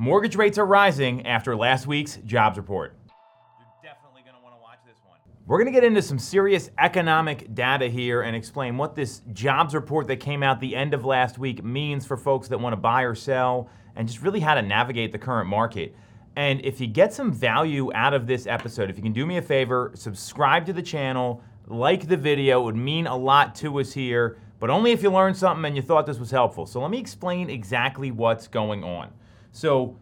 Mortgage rates are rising after last week's jobs report. You're definitely going to want to watch this one. We're going to get into some serious economic data here and explain what this jobs report that came out the end of last week means for folks that want to buy or sell and just really how to navigate the current market. And if you get some value out of this episode, if you can do me a favor, subscribe to the channel, like the video, it would mean a lot to us here, but only if you learned something and you thought this was helpful. So let me explain exactly what's going on. So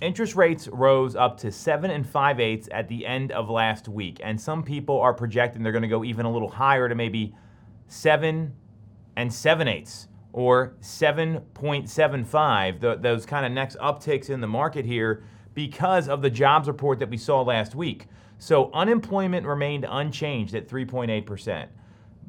interest rates rose up to seven and five eighths at the end of last week, and some people are projecting they're going to go even a little higher to maybe seven and seven eighths or 7.75, those kind of next upticks in the market here because of the jobs report that we saw last week. So unemployment remained unchanged at 3.8%.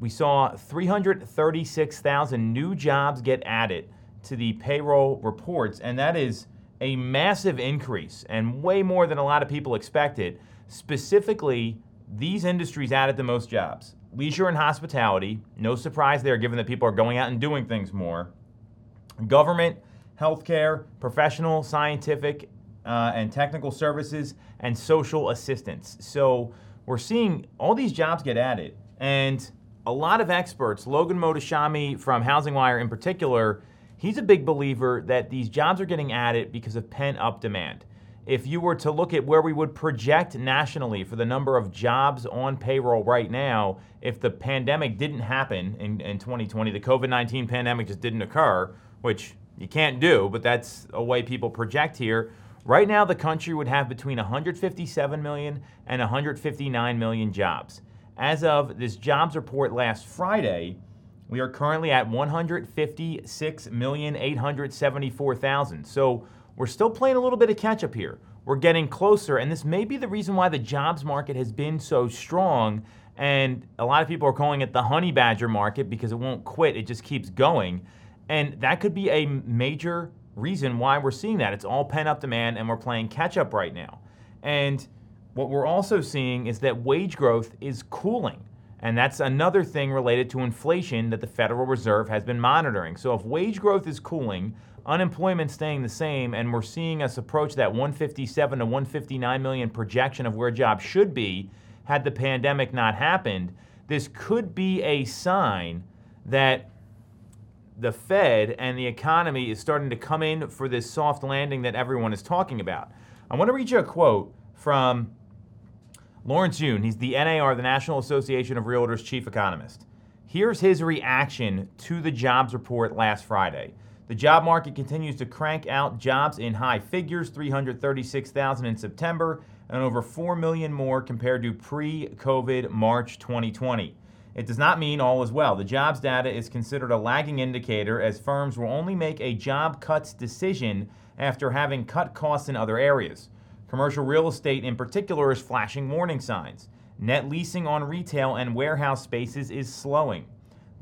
We saw 336,000 new jobs get added to the payroll reports, and that is a massive increase and way more than a lot of people expected. Specifically, these industries added the most jobs. Leisure and hospitality, no surprise there given that people are going out and doing things more. Government, healthcare, professional, scientific, uh, and technical services, and social assistance. So we're seeing all these jobs get added. And a lot of experts, Logan Mohtashami from Housing Wire in particular, he's a big believer that these jobs are getting added because of pent up demand. If you were to look at where we would project nationally for the number of jobs on payroll right now, if the pandemic didn't happen in, in 2020, the COVID 19 pandemic just didn't occur, which you can't do, but that's a way people project here. Right now, the country would have between 157 million and 159 million jobs. As of this jobs report last Friday, we are currently at 156,874,000. So we're still playing a little bit of catch up here. We're getting closer, and this may be the reason why the jobs market has been so strong. And a lot of people are calling it the honey badger market because it won't quit, it just keeps going. And that could be a major reason why we're seeing that. It's all pent up demand and we're playing catch up right now. And what we're also seeing is that wage growth is cooling. And that's another thing related to inflation that the Federal Reserve has been monitoring. So if wage growth is cooling, unemployment staying the same, and we're seeing us approach that 157 to 159 million projection of where jobs should be had the pandemic not happened, this could be a sign that the Fed and the economy is starting to come in for this soft landing that everyone is talking about. I want to read you a quote from Lawrence Yun. He's the NAR, the National Association of Realtors chief economist. Here's his reaction to the jobs report last Friday. The job market continues to crank out jobs in high figures 336,000 in September and over 4 million more compared to pre COVID March 2020. It does not mean all is well. The jobs data is considered a lagging indicator as firms will only make a job cuts decision after having cut costs in other areas. Commercial real estate, in particular, is flashing warning signs. Net leasing on retail and warehouse spaces is slowing.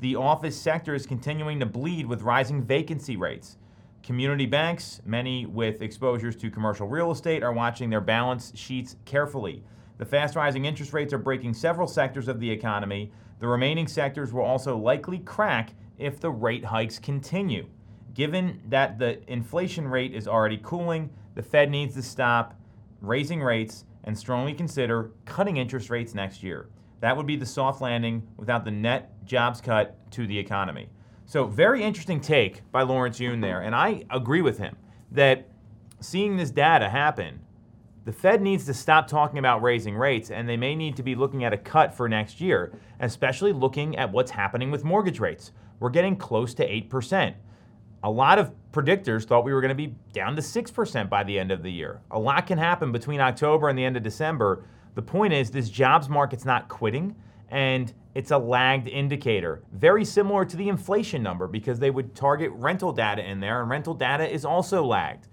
The office sector is continuing to bleed with rising vacancy rates. Community banks, many with exposures to commercial real estate, are watching their balance sheets carefully. The fast rising interest rates are breaking several sectors of the economy, the remaining sectors will also likely crack if the rate hikes continue. Given that the inflation rate is already cooling, the Fed needs to stop raising rates and strongly consider cutting interest rates next year. That would be the soft landing without the net jobs cut to the economy. So, very interesting take by Lawrence Yun there. And I agree with him that seeing this data happen the Fed needs to stop talking about raising rates, and they may need to be looking at a cut for next year, especially looking at what's happening with mortgage rates. We're getting close to 8%. A lot of predictors thought we were going to be down to 6% by the end of the year. A lot can happen between October and the end of December. The point is, this jobs market's not quitting, and it's a lagged indicator, very similar to the inflation number because they would target rental data in there, and rental data is also lagged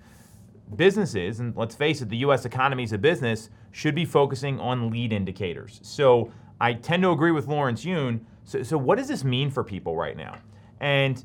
businesses, and let's face it, the US economy is a business, should be focusing on lead indicators. So I tend to agree with Lawrence Yun. So, so what does this mean for people right now? And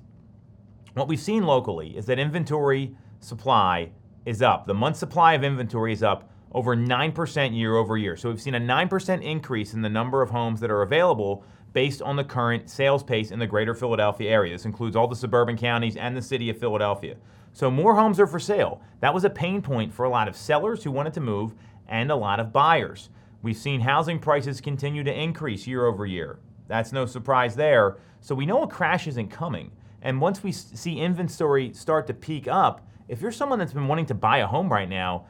what we've seen locally is that inventory supply is up. The month supply of inventory is up over 9% year over year. So we've seen a 9% increase in the number of homes that are available based on the current sales pace in the greater Philadelphia area. This includes all the suburban counties and the city of Philadelphia. So more homes are for sale. That was a pain point for a lot of sellers who wanted to move and a lot of buyers. We've seen housing prices continue to increase year over year. That's no surprise there. So we know a crash isn't coming. And once we see inventory start to peak up, if you're someone that's been wanting to buy a home right now,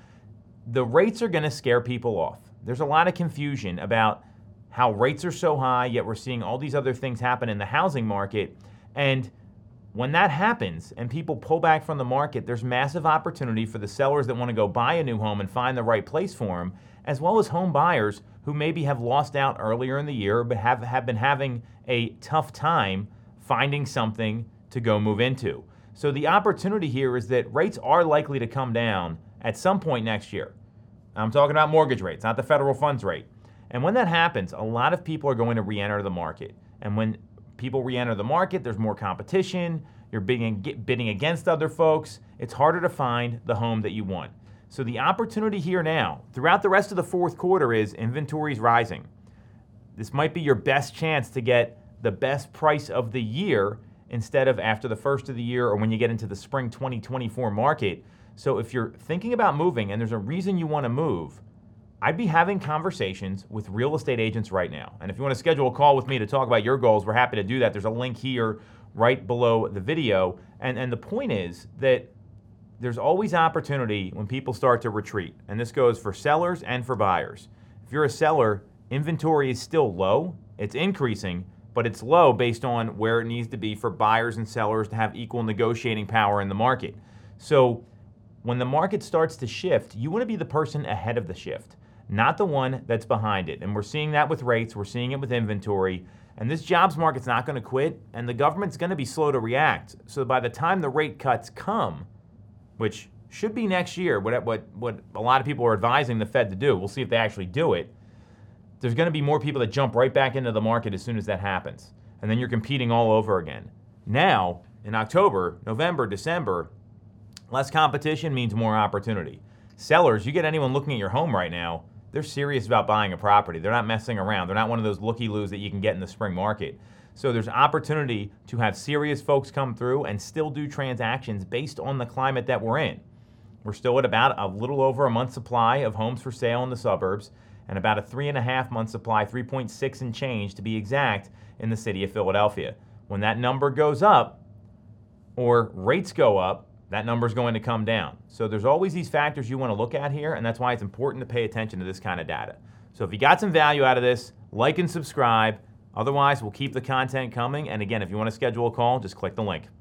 the rates are going to scare people off. There's a lot of confusion about how rates are so high, yet we're seeing all these other things happen in the housing market. And when that happens and people pull back from the market, there's massive opportunity for the sellers that want to go buy a new home and find the right place for them, as well as home buyers who maybe have lost out earlier in the year but have, have been having a tough time finding something to go move into. So the opportunity here is that rates are likely to come down at some point next year. I'm talking about mortgage rates, not the federal funds rate. And when that happens, a lot of people are going to re enter the market. And when people re-enter the market, there's more competition, you're bidding, bidding against other folks, it's harder to find the home that you want. So the opportunity here now, throughout the rest of the fourth quarter is inventory is rising. This might be your best chance to get the best price of the year instead of after the first of the year or when you get into the spring 2024 market. So if you're thinking about moving and there's a reason you want to move, I'd be having conversations with real estate agents right now. And if you want to schedule a call with me to talk about your goals, we're happy to do that. There's a link here right below the video. And, and the point is that there's always opportunity when people start to retreat. And this goes for sellers and for buyers. If you're a seller, inventory is still low, it's increasing, but it's low based on where it needs to be for buyers and sellers to have equal negotiating power in the market. So when the market starts to shift, you want to be the person ahead of the shift not the one that's behind it. And we're seeing that with rates, we're seeing it with inventory. And this jobs market's not going to quit, and the government's going to be slow to react. So by the time the rate cuts come, which should be next year, what, what, what a lot of people are advising the Fed to do, we'll see if they actually do it. There's going to be more people that jump right back into the market as soon as that happens. And then you're competing all over again. Now, in October, November, December, less competition means more opportunity. Sellers, you get anyone looking at your home right now, they're serious about buying a property. They're not messing around. They're not one of those looky loos that you can get in the spring market. So there's opportunity to have serious folks come through and still do transactions based on the climate that we're in. We're still at about a little over a month supply of homes for sale in the suburbs and about a three and a half month supply, 3.6 and change to be exact, in the city of Philadelphia. When that number goes up or rates go up, that number is going to come down. So there's always these factors you want to look at here, and that's why it's important to pay attention to this kind of data. So if you got some value out of this, like and subscribe. Otherwise, we'll keep the content coming. And again, if you want to schedule a call, just click the link.